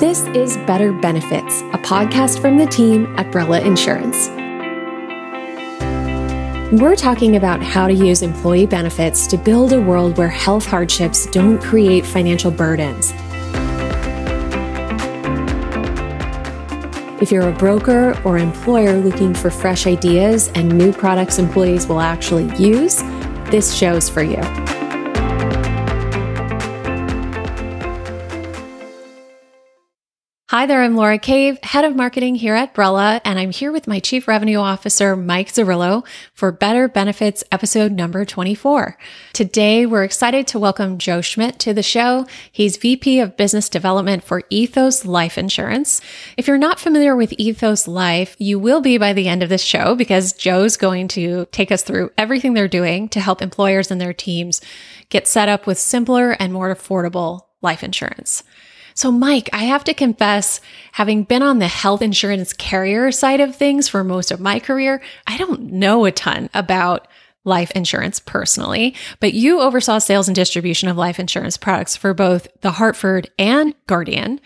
This is Better Benefits, a podcast from the team at Brella Insurance. We're talking about how to use employee benefits to build a world where health hardships don't create financial burdens. If you're a broker or employer looking for fresh ideas and new products employees will actually use, this show's for you. Hi there, I'm Laura Cave, Head of Marketing here at Brella, and I'm here with my Chief Revenue Officer, Mike Zerillo, for Better Benefits episode number 24. Today, we're excited to welcome Joe Schmidt to the show. He's VP of Business Development for Ethos Life Insurance. If you're not familiar with Ethos Life, you will be by the end of this show because Joe's going to take us through everything they're doing to help employers and their teams get set up with simpler and more affordable life insurance. So, Mike, I have to confess, having been on the health insurance carrier side of things for most of my career, I don't know a ton about life insurance personally, but you oversaw sales and distribution of life insurance products for both the Hartford and Guardian.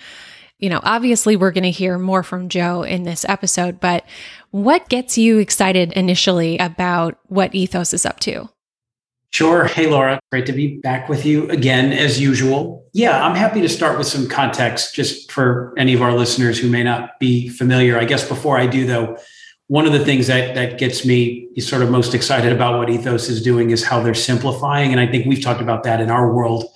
You know, obviously, we're going to hear more from Joe in this episode, but what gets you excited initially about what Ethos is up to? Sure. Hey, Laura. Great to be back with you again, as usual. Yeah, I'm happy to start with some context just for any of our listeners who may not be familiar. I guess before I do, though, one of the things that, that gets me sort of most excited about what Ethos is doing is how they're simplifying. And I think we've talked about that in our world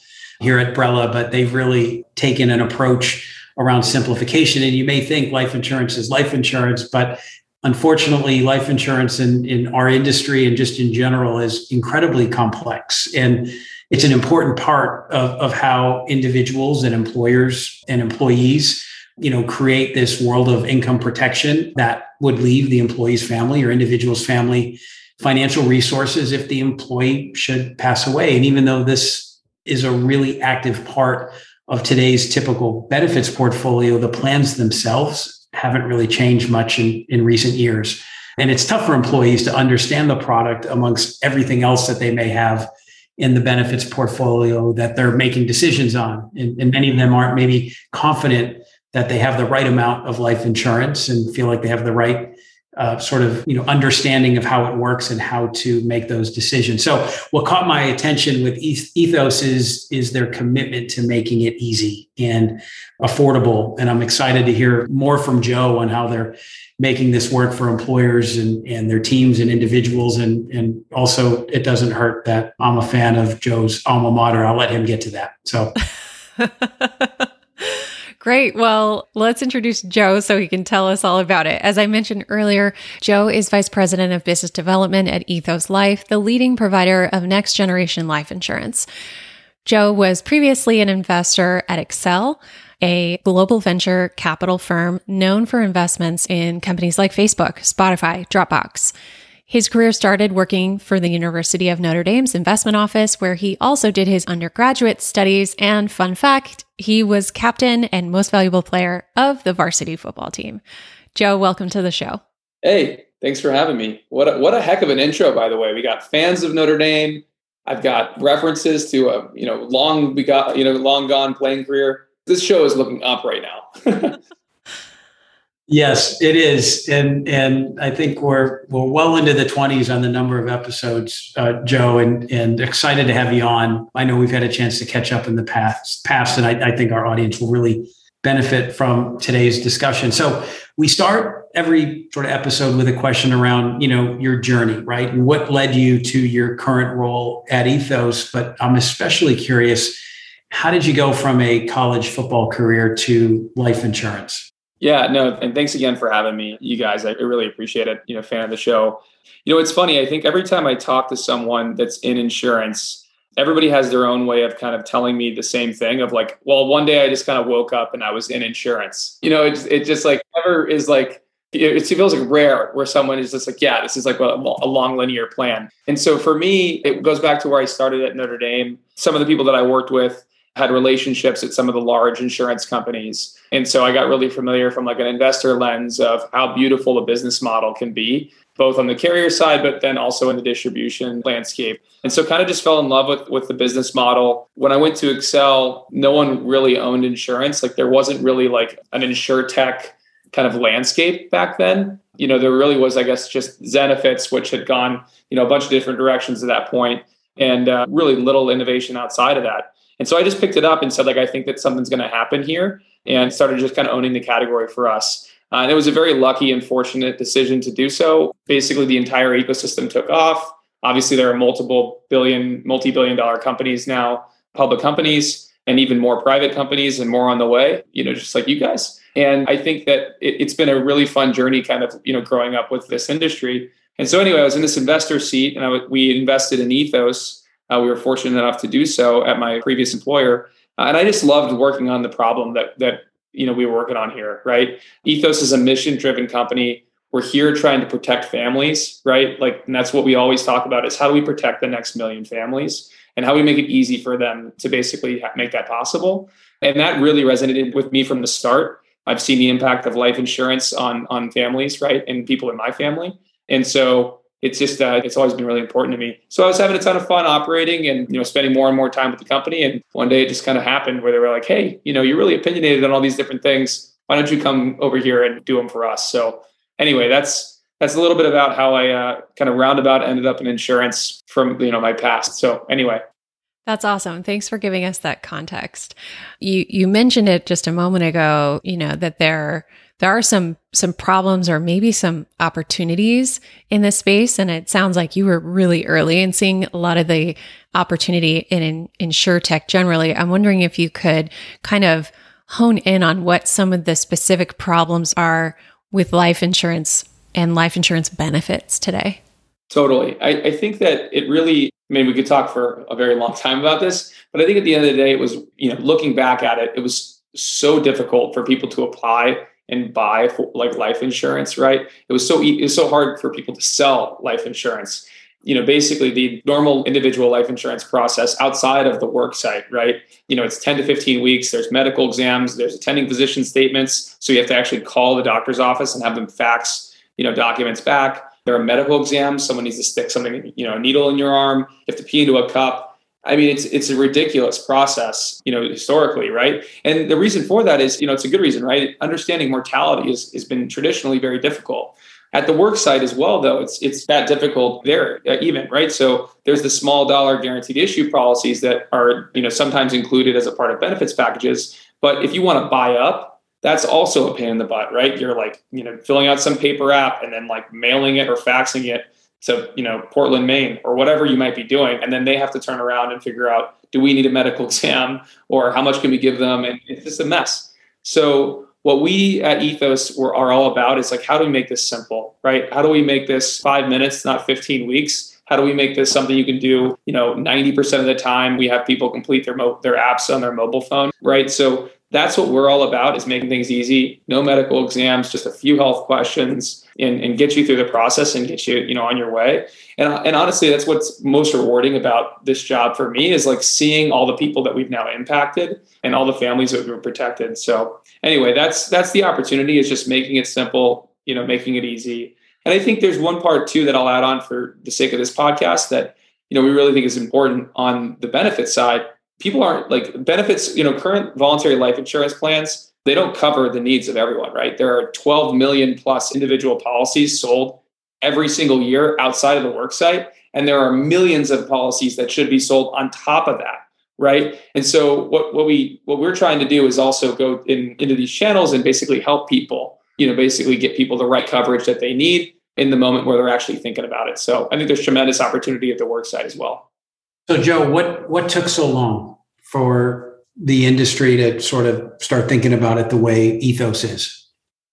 here at Brella, but they've really taken an approach around simplification. And you may think life insurance is life insurance, but unfortunately, life insurance in, in our industry and just in general is incredibly complex. And it's an important part of, of how individuals and employers and employees you know create this world of income protection that would leave the employee's family or individual's family financial resources if the employee should pass away and even though this is a really active part of today's typical benefits portfolio the plans themselves haven't really changed much in, in recent years. And it's tough for employees to understand the product amongst everything else that they may have in the benefits portfolio that they're making decisions on. And, and, many of them aren't maybe confident that they have the right amount of life insurance and feel like they have the right uh, sort of you know understanding of how it works and how to make those decisions. So what caught my attention with Ethos is is their commitment to making it easy and affordable. And I'm excited to hear more from Joe on how they're making this work for employers and, and their teams and individuals. And, and also it doesn't hurt that I'm a fan of Joe's alma mater. I'll let him get to that. So Great. Well, let's introduce Joe so he can tell us all about it. As I mentioned earlier, Joe is Vice President of Business Development at Ethos Life, the leading provider of next generation life insurance. Joe was previously an investor at Accel, a global venture capital firm known for investments in companies like Facebook, Spotify, Dropbox. His career started working for the University of Notre Dame's investment office, where he also did his undergraduate studies. And fun fact, he was captain and most valuable player of the varsity football team. Joe, welcome to the show. Hey, thanks for having me. What a, what a heck of an intro, by the way. We got fans of Notre Dame. I've got references to a you know long we got you know long gone playing career. This show is looking up right now. Yes, it is, and and I think we're we're well into the twenties on the number of episodes, uh, Joe, and and excited to have you on. I know we've had a chance to catch up in the past, past, and I, I think our audience will really benefit from today's discussion. So we start every sort of episode with a question around you know your journey, right, what led you to your current role at Ethos. But I'm especially curious, how did you go from a college football career to life insurance? Yeah, no, and thanks again for having me, you guys. I really appreciate it. You know, fan of the show. You know, it's funny. I think every time I talk to someone that's in insurance, everybody has their own way of kind of telling me the same thing of like, well, one day I just kind of woke up and I was in insurance. You know, it, it just like never is like, it, feels like rare where someone is just like, yeah, this is like a, a long linear plan. And so for me, it goes back to where I started at Notre Dame. Some of the people that I worked with, had relationships at some of the large insurance companies. And so I got really familiar from like an investor lens of how beautiful a business model can be both on the carrier side, but then also in the distribution landscape. And so kind of just fell in love with, with the business model. When I went to Accel, no one really owned insurance. Like there wasn't really like an insure tech kind of landscape back then. You know, there really was, I guess, just Zenefits, which had gone, you know, a bunch of different directions at that point and uh, really little innovation outside of that. And so I just picked it up and said, like, I think that something's going to happen here and started just kind of owning the category for us. Uh, and it was a very lucky and fortunate decision to do so. Basically, the entire ecosystem took off. Obviously, there are multiple billion, multi billion dollar companies now, public companies, and even more private companies, and more on the way, you know, just like you guys. And I think that it, it's been a really fun journey kind of, you know, growing up with this industry. And so, anyway, I was in this investor seat and I w- we invested in Ethos. Uh, we were fortunate enough to do so at my previous employer. Uh, and I just loved working on the problem that, that you know we were working on here, right? Ethos is a mission-driven company. We're here trying to protect families, right? Like, and that's what we always talk about is how do we protect the next million families and how we make it easy for them to basically make that possible. And that really resonated with me from the start. I've seen the impact of life insurance on on families, right, and people in my family. And so it's just uh, it's always been really important to me. So I was having a ton of fun operating and you know spending more and more time with the company. And one day it just kind of happened where they were like, "Hey, you know, you're really opinionated on all these different things. Why don't you come over here and do them for us?" So anyway, that's that's a little bit about how I uh, kind of roundabout ended up in insurance from you know my past. So anyway. That's awesome. Thanks for giving us that context. You you mentioned it just a moment ago, you know, that there there are some some problems or maybe some opportunities in this space. And it sounds like you were really early in seeing a lot of the opportunity in, in insure tech generally. I'm wondering if you could kind of hone in on what some of the specific problems are with life insurance and life insurance benefits today. Totally. I, I think that it really I mean, we could talk for a very long time about this, but I think at the end of the day, it was, you know, looking back at it, it was so difficult for people to apply and buy like life insurance, right? It was so it was so hard for people to sell life insurance. You know, basically the normal individual life insurance process outside of the work site, right? You know, it's 10 to 15 weeks. There's medical exams, there's attending physician statements. So you have to actually call the doctor's office and have them fax, you know, documents back. There are medical exams. Someone needs to stick something, you know, a needle in your arm. You have to pee into a cup I mean, it's it's a ridiculous process, you know, historically, right? And the reason for that is, you know, it's a good reason, right? Understanding mortality has, has been traditionally very difficult. At the work site as well, though, it's it's that difficult there, uh, even right. So there's the small dollar guaranteed issue policies that are, you know, sometimes included as a part of benefits packages. But if you want to buy up, that's also a pain in the butt, right? You're like, you know, filling out some paper app and then like mailing it or faxing it to you know Portland, Maine, or whatever you might be doing, and then they have to turn around and figure out do we need a medical exam or how much can we give them, and it's just a mess. So what we at Ethos were, are all about is like how do we make this simple, right? How do we make this five minutes, not 15 weeks? How do we make this something you can do, you know, 90% of the time? We have people complete their mo- their apps on their mobile phone, right? So that's what we're all about is making things easy. No medical exams just a few health questions and, and get you through the process and get you you know on your way. And, and honestly that's what's most rewarding about this job for me is like seeing all the people that we've now impacted and all the families that we've protected. So anyway that's that's the opportunity is just making it simple you know making it easy. And i think there's one part too that i'll add on for the sake of this podcast that you know we really think is important on the benefit side people aren't like benefits, you know, current voluntary life insurance plans, they don't cover the needs of everyone, right? There are 12 million plus individual policies sold every single year outside of the worksite. And there are millions of policies that should be sold on top of that. Right. And so what, what we what we're trying to do is also go in, into these channels and basically help people, you know, basically get people the right coverage that they need in the moment where they're actually thinking about it. So I think there's tremendous opportunity at the worksite as well. So, Joe, what what took so long for the industry to sort of start thinking about it the way ethos is?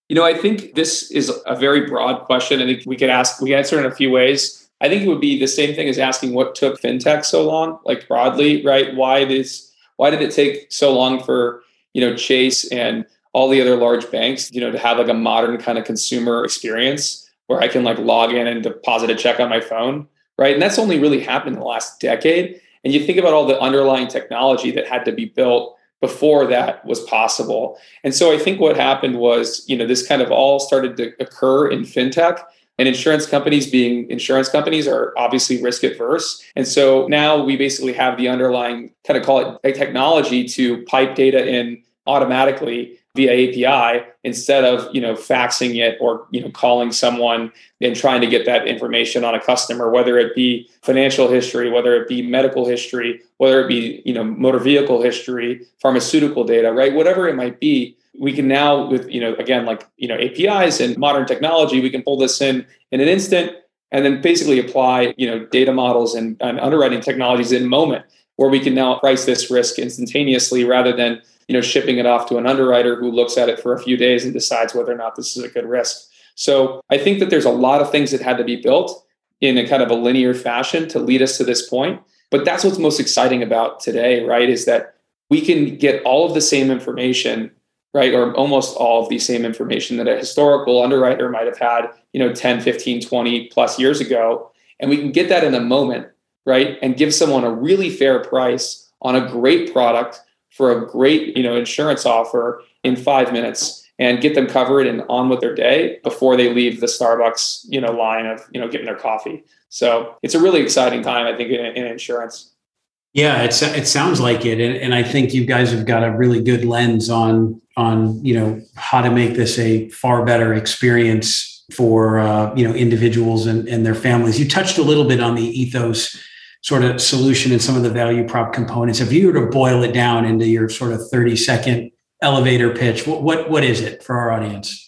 You know, I think this is a very broad question. I think we could ask, we answer in a few ways. I think it would be the same thing as asking what took fintech so long, like broadly, right? Why this? Why did it take so long for you know Chase and all the other large banks, you know, to have like a modern kind of consumer experience where I can like log in and deposit a check on my phone? Right? And that's only really happened in the last decade. And you think about all the underlying technology that had to be built before that was possible. And so I think what happened was, you know, this kind of all started to occur in fintech And insurance companies, being insurance companies, are obviously risk adverse. And so now we basically have the underlying kind of call it technology to pipe data in automatically via API instead of you know faxing it or you know calling someone and trying to get that information on a customer, whether it be financial history, whether it be medical history, whether it be you know motor vehicle history, pharmaceutical data, right? Whatever it might be, we can now with you know again like you know APIs and modern technology, we can pull this in in an instant and then basically apply you know data models and, and underwriting technologies in moment where we can now price this risk instantaneously rather than you know, shipping it off to an underwriter who looks at it for a few days and decides whether or not this is a good risk. So I think that there's a lot of things that had to be built in a kind of a linear fashion to lead us to this point. But that's what's most exciting about today, right? Is that we can get all of the same information, right? Or almost all of the same information that a historical underwriter might have had, you know, 10, 15, 20 plus years ago. And we can get that in a moment, right? And give someone a really fair price on a great product for a great you know insurance offer in five minutes and get them covered and on with their day before they leave the Starbucks you know line of you know getting their coffee. So it's a really exciting time, I think, in, in insurance. Yeah, it's it sounds like it, and, and I think you guys have got a really good lens on on you know how to make this a far better experience for uh, you know individuals and, and their families. You touched a little bit on the ethos sort of solution and some of the value prop components. If you were to boil it down into your sort of 30 second elevator pitch, what, what, what is it for our audience?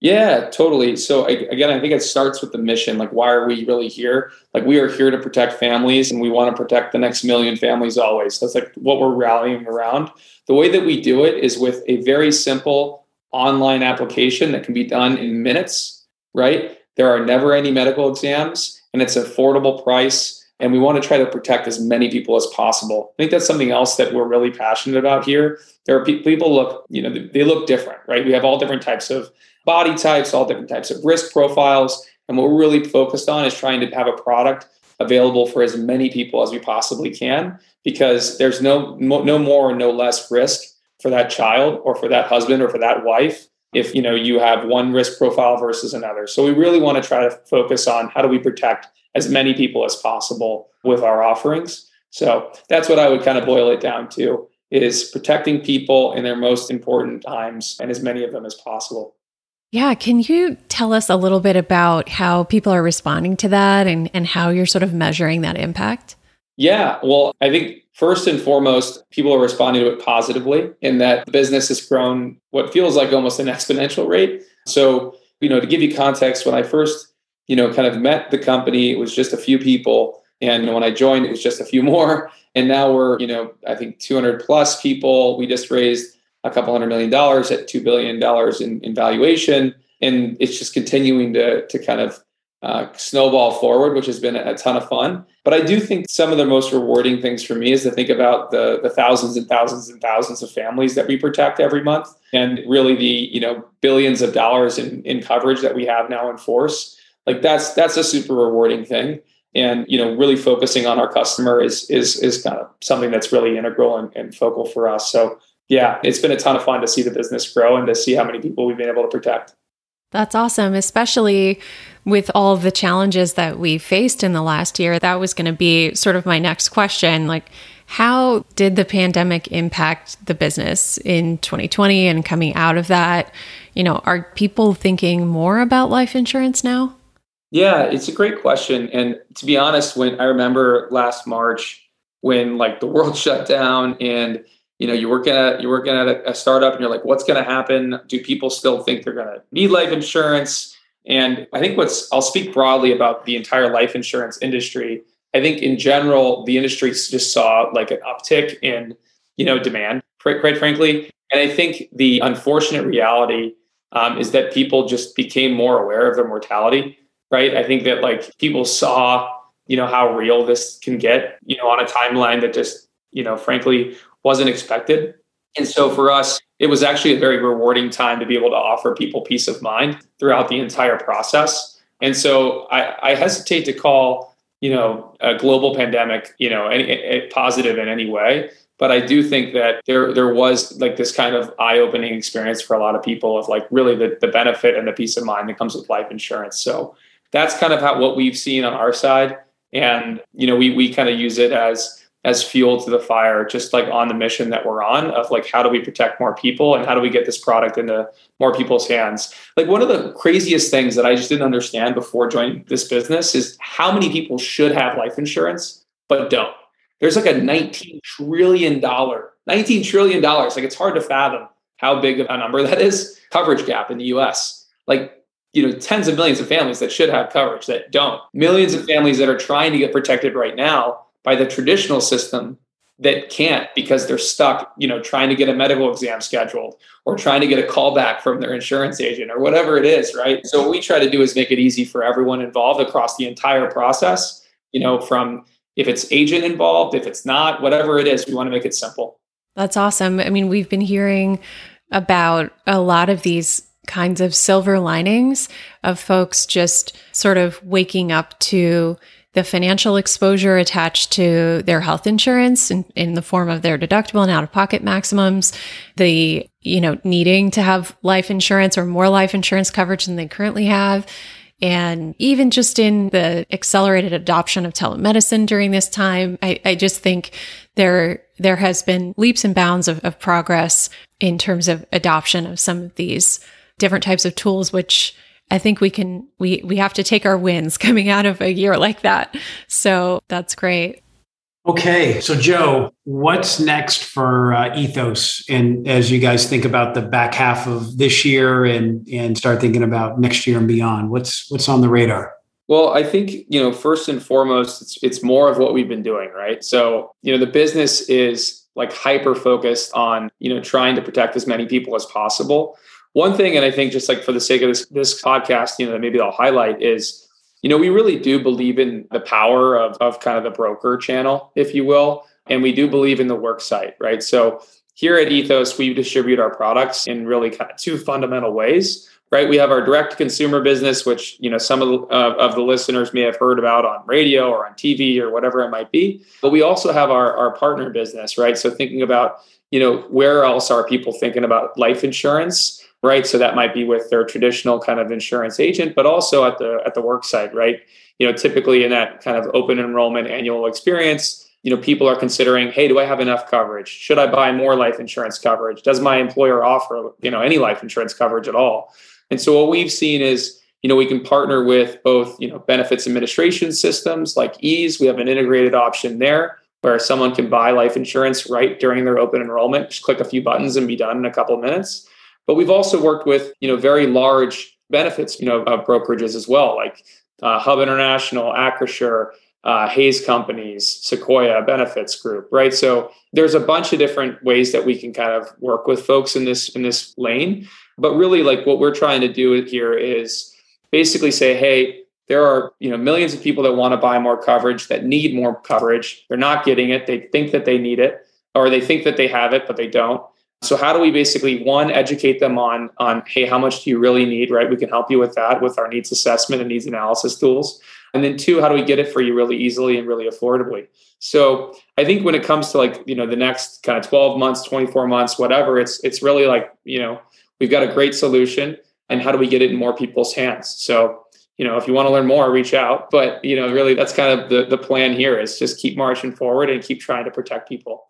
Yeah, totally. So again, I think it starts with the mission. Like, why are we really here? Like, we are here to protect families, and we want to protect the next million families always. That's like what we're rallying around. The way that we do it is with a very simple online application that can be done in minutes. Right? There are never any medical exams, and it's affordable price and we want to try to protect as many people as possible. I think that's something else that we're really passionate about here. There are pe- people look, you know, they look different, right? We have all different types of body types, all different types of risk profiles, and what we're really focused on is trying to have a product available for as many people as we possibly can because there's no no more or no less risk for that child or for that husband or for that wife if you know you have one risk profile versus another. So we really want to try to focus on how do we protect as many people as possible with our offerings. So that's what I would kind of boil it down to is protecting people in their most important times and as many of them as possible. Yeah, can you tell us a little bit about how people are responding to that and, and how you're sort of measuring that impact? Yeah, well, I think first and foremost, people are responding to it positively in that the business has grown what feels like almost an exponential rate. So, you know, to give you context, when I first you know, kind of met the company. It was just a few people. And when I joined, it was just a few more. And now we're, you know, I think 200 plus people. We just raised a couple hundred million dollars at $2 billion in, in valuation. And it's just continuing to, to kind of uh, snowball forward, which has been a ton of fun. But I do think some of the most rewarding things for me is to think about the, the thousands and thousands and thousands of families that we protect every month and really the you know billions of dollars in, in coverage that we have now in force. Like that's that's a super rewarding thing. And you know really focusing on our customer is is is kind of something that's really integral and, and, focal for us. So yeah it's been a ton of fun to see the business grow and to see how many people we've been able to protect. That's awesome especially with all the challenges that we faced in the last year that was going to be sort of my next question like how did the pandemic impact the business in 2020 and coming out of that you know are people thinking more about life insurance now yeah, it's a great question. And to be honest, when I remember last March when like the world shut down and you know you're working at you're working at a, a startup and you're like, what's going to happen? Do people still think they're going to need life insurance? And I think what's I'll speak broadly about the entire life insurance industry. I think in general the industry just saw like an uptick in you know demand, quite frankly. And I think the unfortunate reality um, is that people just became more aware of their mortality right? I think that like people saw, you know, how real this can get, you know, on a timeline that just, you know, frankly wasn't expected. And so for us, it was actually a very rewarding time to be able to offer people peace of mind throughout the entire process. And so I, I hesitate to call, you know, a global pandemic, you know, any, any, positive in any way. But I do think that there there was like this kind of eye-opening experience for a lot of people of like really the, the benefit and the peace of mind that comes with life insurance. So that's kind of how what we've seen on our side. And, you know, we, we kind of use it as, as fuel to the fire, just like on the mission that we're on of like, how do we protect more people and how do we get this product into more people's hands? Like, one of the craziest things that I just didn't understand before joining this business is how many people should have life insurance, but don't. There's like a $19 trillion, $19 trillion. Like, it's hard to fathom how big of a number that is coverage gap in the US. Like, you know, tens of millions of families that should have coverage that don't. Millions of families that are trying to get protected right now by the traditional system that can't because they're stuck, you know, trying to get a medical exam scheduled or trying to get a call back from their insurance agent or whatever it is, right? So what we try to do is make it easy for everyone involved across the entire process, you know, from if it's agent involved, if it's not, whatever it is, we want to make it simple. That's awesome. I mean, we've been hearing about a lot of these kinds of silver linings of folks just sort of waking up to the financial exposure attached to their health insurance in, in the form of their deductible and out of pocket maximums, the, you know, needing to have life insurance or more life insurance coverage than they currently have. And even just in the accelerated adoption of telemedicine during this time, I, I just think there, there has been leaps and bounds of, of progress in terms of adoption of some of these different types of tools, which I think we can we we have to take our wins coming out of a year like that. So that's great. Okay, so Joe, what's next for uh, Ethos? And as you guys think about the back half of this year and and start thinking about next year and beyond, what's what's on the radar? Well, I think you know first and foremost, it's it's more of what we've been doing, right? So you know the business is like hyper focused on you know trying to protect as many people as possible one thing, and I think just like for the sake of this this podcast, you know, that maybe I'll highlight is, you know, we really do believe in the power of of kind of the broker channel, if you will, and we do believe in the work site, right? So here at Ethos, we distribute our products in really kind of two fundamental ways right? We have our direct consumer business which you know some of the, uh, of the listeners may have heard about on radio or on tv or whatever it might be but we also have our, our partner business right? So thinking about you know where else are people thinking about life insurance right? So that might be with their traditional kind of insurance agent, but also at the at the work site, right? You know, typically in that kind of open enrollment annual experience, you know, people are considering, hey, do I have enough coverage? Should I buy more life insurance coverage? Does my employer offer, you know, any life insurance coverage at all? And so what we've seen is, you know, we can partner with both, you know, benefits administration systems like Ease. We have an integrated option there where someone can buy life insurance right during their open enrollment, just click a few buttons and be done in a couple of minutes. But we've also worked with, you know, very large benefits, you know, uh, brokerages as well, like uh, Hub International, Acrisure, uh, Hays Companies, Sequoia Benefits Group, right? So there's a bunch of different ways that we can kind of work with folks in this in this lane. But really, like what we're trying to do here is basically say, hey, there are you know millions of people that want to buy more coverage that need more coverage. They're not getting it. They think that they need it, or they think that they have it, but they don't. So how do we basically one educate them on on hey how much do you really need right? We can help you with that with our needs assessment and needs analysis tools. And then two, how do we get it for you really easily and really affordably? So I think when it comes to like you know the next kind of 12 months, 24 months, whatever, it's it's really like you know we've got a great solution and how do we get it in more people's hands? So you know if you want to learn more, reach out. But you know really that's kind of the the plan here is just keep marching forward and keep trying to protect people.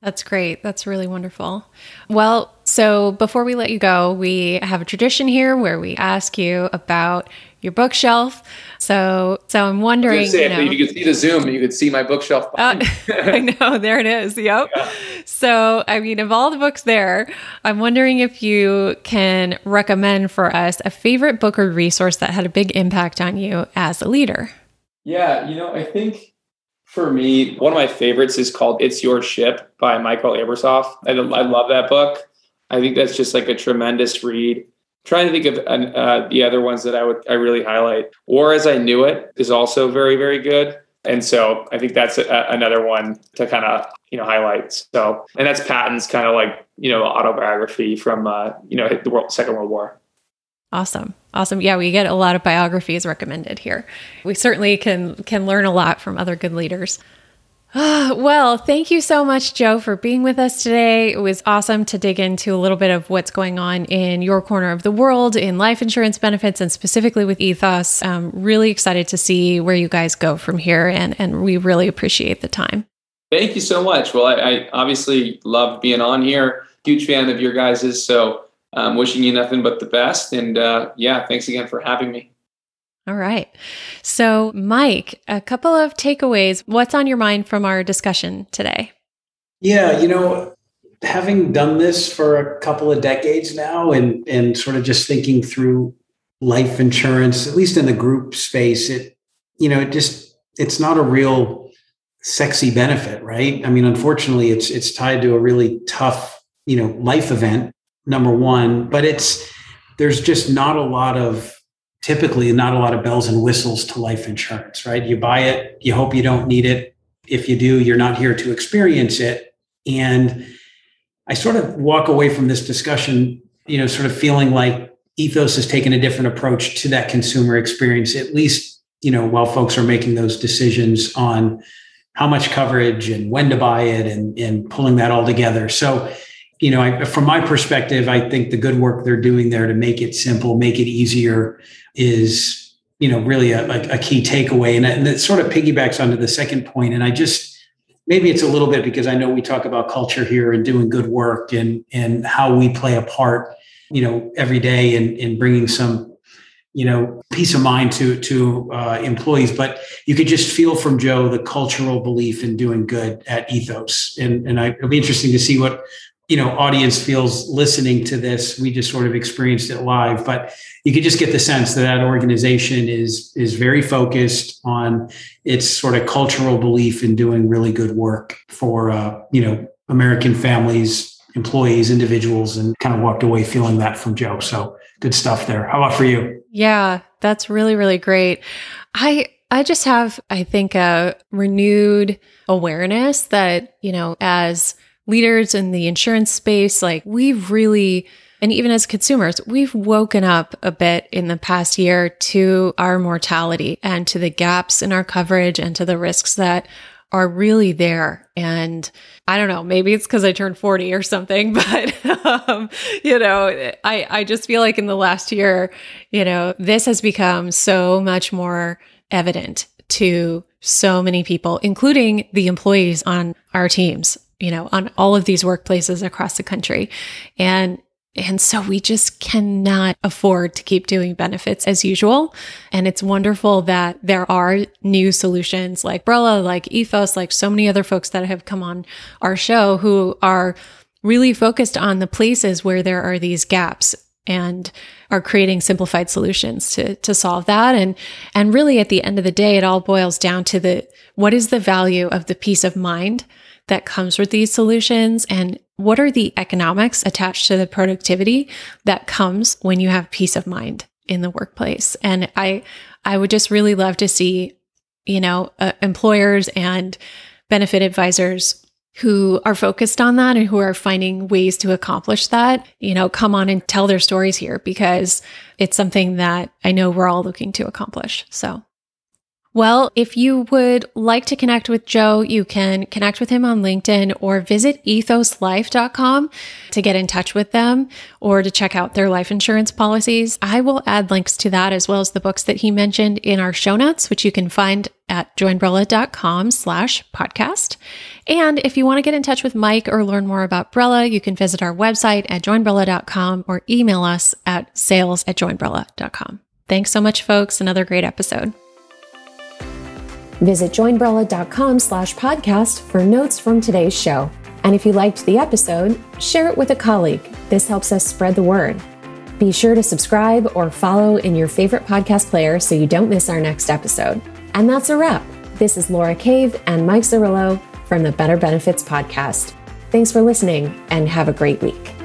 That's great. That's really wonderful. Well, so before we let you go, we have a tradition here where we ask you about your bookshelf. So, so I'm wondering. Say, you, know, you could see the Zoom, you could see my bookshelf. Uh, I know, there it is. Yep. Yeah. So, I mean, of all the books there, I'm wondering if you can recommend for us a favorite book or resource that had a big impact on you as a leader. Yeah, you know, I think for me, one of my favorites is called It's Your Ship by Michael Abrashoff. I, I love that book. I think that's just like a tremendous read. I'm trying to think of uh, the other ones that I would I really highlight. War as I Knew It is also very very good, and so I think that's a, another one to kind of you know highlight. So and that's Patton's kind of like you know autobiography from uh, you know the World, Second World War. Awesome. Awesome. Yeah, we get a lot of biographies recommended here. We certainly can can learn a lot from other good leaders. well, thank you so much, Joe, for being with us today. It was awesome to dig into a little bit of what's going on in your corner of the world in life insurance benefits and specifically with Ethos. I'm really excited to see where you guys go from here, and, and we really appreciate the time. Thank you so much. Well, I, I obviously loved being on here. Huge fan of your guys's. So, um, wishing you nothing but the best. And uh, yeah, thanks again for having me. All right. So, Mike, a couple of takeaways. What's on your mind from our discussion today? Yeah, you know, having done this for a couple of decades now and and sort of just thinking through life insurance, at least in the group space, it you know, it just it's not a real sexy benefit, right? I mean, unfortunately, it's it's tied to a really tough, you know, life event number 1, but it's there's just not a lot of typically not a lot of bells and whistles to life insurance, right? You buy it, you hope you don't need it. If you do, you're not here to experience it. And I sort of walk away from this discussion, you know, sort of feeling like Ethos has taken a different approach to that consumer experience, at least, you know, while folks are making those decisions on how much coverage and when to buy it and, and pulling that all together. So you know, I, from my perspective, I think the good work they're doing there to make it simple, make it easier, is you know really a, a key takeaway. And, it sort of piggybacks onto the second point. And I just maybe it's a little bit because I know we talk about culture here and doing good work and and how we play a part, you know, every day in in bringing some you know peace of mind to to uh, employees but you could just feel from joe the cultural belief in doing good at ethos and and I, it'll be interesting to see what you know audience feels listening to this we just sort of experienced it live but you could just get the sense that that organization is is very focused on its sort of cultural belief in doing really good work for uh, you know american families employees individuals and kind of walked away feeling that from joe. So good stuff there. How about for you? Yeah that's really really great. I I just have, I think, a renewed awareness that, you know, as leaders in the insurance space, like we've really, and even as consumers, we've woken up a bit in the past year to our mortality and to the gaps in our coverage and to the risks that are really there. And I don't know, maybe it's because I turned 40 or something, but, um, you know, I, I just feel like in the last year, you know, this has become so much more evident to so many people, including the employees on our teams you know, on all of these workplaces across the country. And and so we just cannot afford to keep doing benefits as usual. And it's wonderful that there are new solutions like Brella, like Ethos, like so many other folks that have come on our show who are really focused on the places where there are these gaps and are creating simplified solutions to to solve that and and really at the end of the day it all boils down to the what is the value of the peace of mind that comes with these solutions and what are the economics attached to the productivity that comes when you have peace of mind in the workplace and i i would just really love to see you know uh, employers and benefit advisors who are focused on that and who are finding ways to accomplish that, you know, come on and tell their stories here because it's something that I know we're all looking to accomplish. So well, if you would like to connect with Joe, you can connect with him on LinkedIn or visit ethoslife.com to get in touch with them or to check out their life insurance policies. I will add links to that as well as the books that he mentioned in our show notes, which you can find at joinbrella.com slash podcast. And if you want to get in touch with Mike or learn more about Brella, you can visit our website at joinbrella.com or email us at sales at joinbrella.com. Thanks so much, folks. Another great episode. Visit joinbrella.com slash podcast for notes from today's show. And if you liked the episode, share it with a colleague. This helps us spread the word. Be sure to subscribe or follow in your favorite podcast player so you don't miss our next episode. And that's a wrap. This is Laura Cave and Mike Zerillo from the Better Benefits Podcast. Thanks for listening and have a great week.